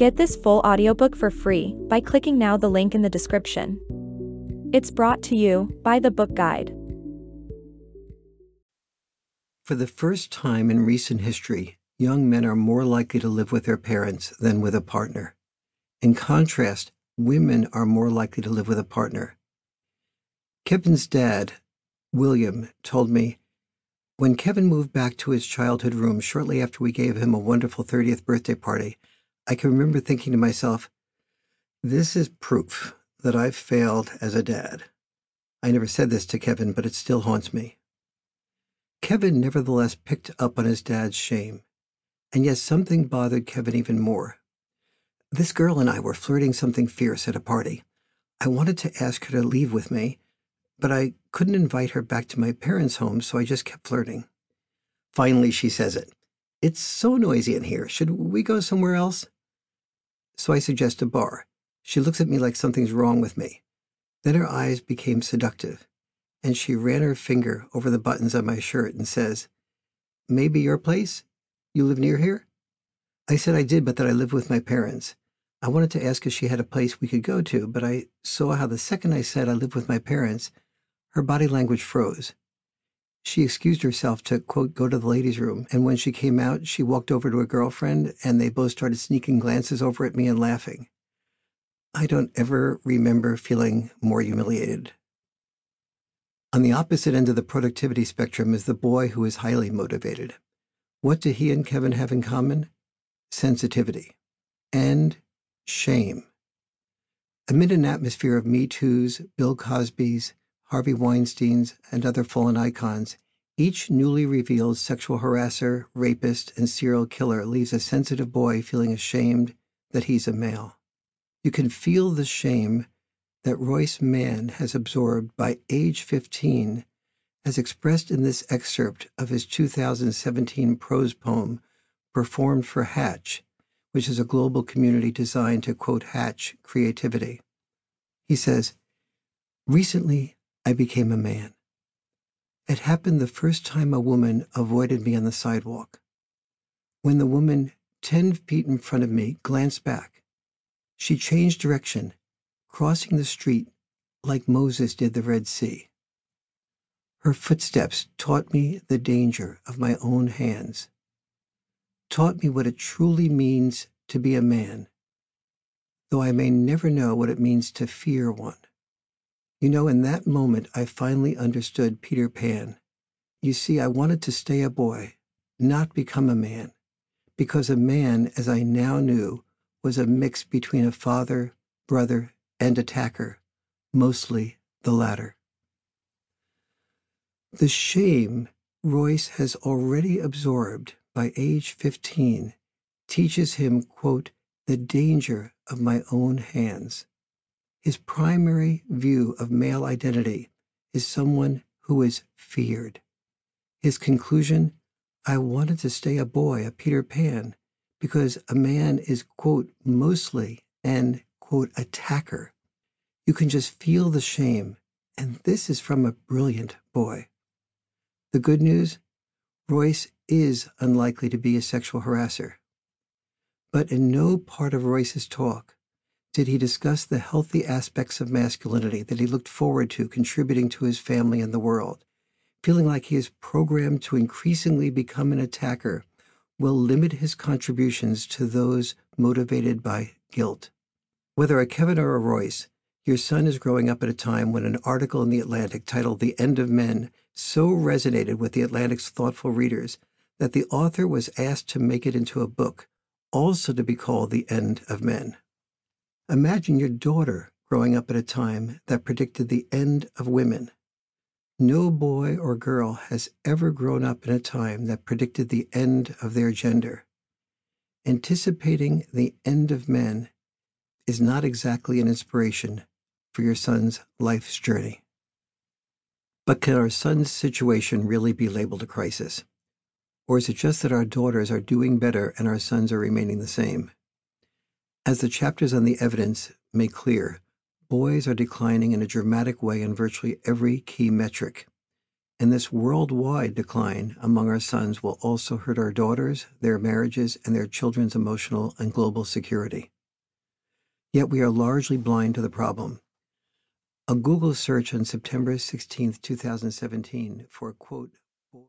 Get this full audiobook for free by clicking now the link in the description. It's brought to you by the Book Guide. For the first time in recent history, young men are more likely to live with their parents than with a partner. In contrast, women are more likely to live with a partner. Kevin's dad, William, told me when Kevin moved back to his childhood room shortly after we gave him a wonderful 30th birthday party, I can remember thinking to myself, this is proof that I've failed as a dad. I never said this to Kevin, but it still haunts me. Kevin nevertheless picked up on his dad's shame, and yet something bothered Kevin even more. This girl and I were flirting something fierce at a party. I wanted to ask her to leave with me, but I couldn't invite her back to my parents' home, so I just kept flirting. Finally, she says it. It's so noisy in here. Should we go somewhere else? So I suggest a bar. She looks at me like something's wrong with me. Then her eyes became seductive, and she ran her finger over the buttons on my shirt and says, Maybe your place? You live near here? I said I did, but that I live with my parents. I wanted to ask if she had a place we could go to, but I saw how the second I said I live with my parents, her body language froze. She excused herself to, quote, go to the ladies' room, and when she came out, she walked over to her girlfriend, and they both started sneaking glances over at me and laughing. I don't ever remember feeling more humiliated. On the opposite end of the productivity spectrum is the boy who is highly motivated. What do he and Kevin have in common? Sensitivity and shame. Amid an atmosphere of Me Too's, Bill Cosby's, Harvey Weinstein's, and other fallen icons, each newly revealed sexual harasser, rapist, and serial killer leaves a sensitive boy feeling ashamed that he's a male. You can feel the shame that Royce Mann has absorbed by age 15, as expressed in this excerpt of his 2017 prose poem, performed for Hatch, which is a global community designed to, quote, hatch creativity. He says, Recently, I became a man. It happened the first time a woman avoided me on the sidewalk. When the woman, 10 feet in front of me, glanced back, she changed direction, crossing the street like Moses did the Red Sea. Her footsteps taught me the danger of my own hands taught me what it truly means to be a man, though I may never know what it means to fear one. You know, in that moment, I finally understood Peter Pan. You see, I wanted to stay a boy, not become a man, because a man, as I now knew, was a mix between a father, brother, and attacker, mostly the latter. The shame Royce has already absorbed by age 15 teaches him, quote, the danger of my own hands. His primary view of male identity is someone who is feared. His conclusion, I wanted to stay a boy, a Peter Pan, because a man is, quote, mostly an, quote, attacker. You can just feel the shame, and this is from a brilliant boy. The good news Royce is unlikely to be a sexual harasser. But in no part of Royce's talk did he discuss the healthy aspects of masculinity that he looked forward to contributing to his family and the world. Feeling like he is programmed to increasingly become an attacker will limit his contributions to those motivated by guilt. Whether a Kevin or a Royce, your son is growing up at a time when an article in The Atlantic titled The End of Men so resonated with The Atlantic's thoughtful readers that the author was asked to make it into a book, also to be called The End of Men. Imagine your daughter growing up at a time that predicted the end of women. No boy or girl has ever grown up in a time that predicted the end of their gender. Anticipating the end of men is not exactly an inspiration for your son's life's journey. But can our son's situation really be labeled a crisis? Or is it just that our daughters are doing better and our sons are remaining the same? As the chapters on the evidence make clear, boys are declining in a dramatic way in virtually every key metric. And this worldwide decline among our sons will also hurt our daughters, their marriages, and their children's emotional and global security. Yet we are largely blind to the problem. A Google search on September 16, 2017, for quote,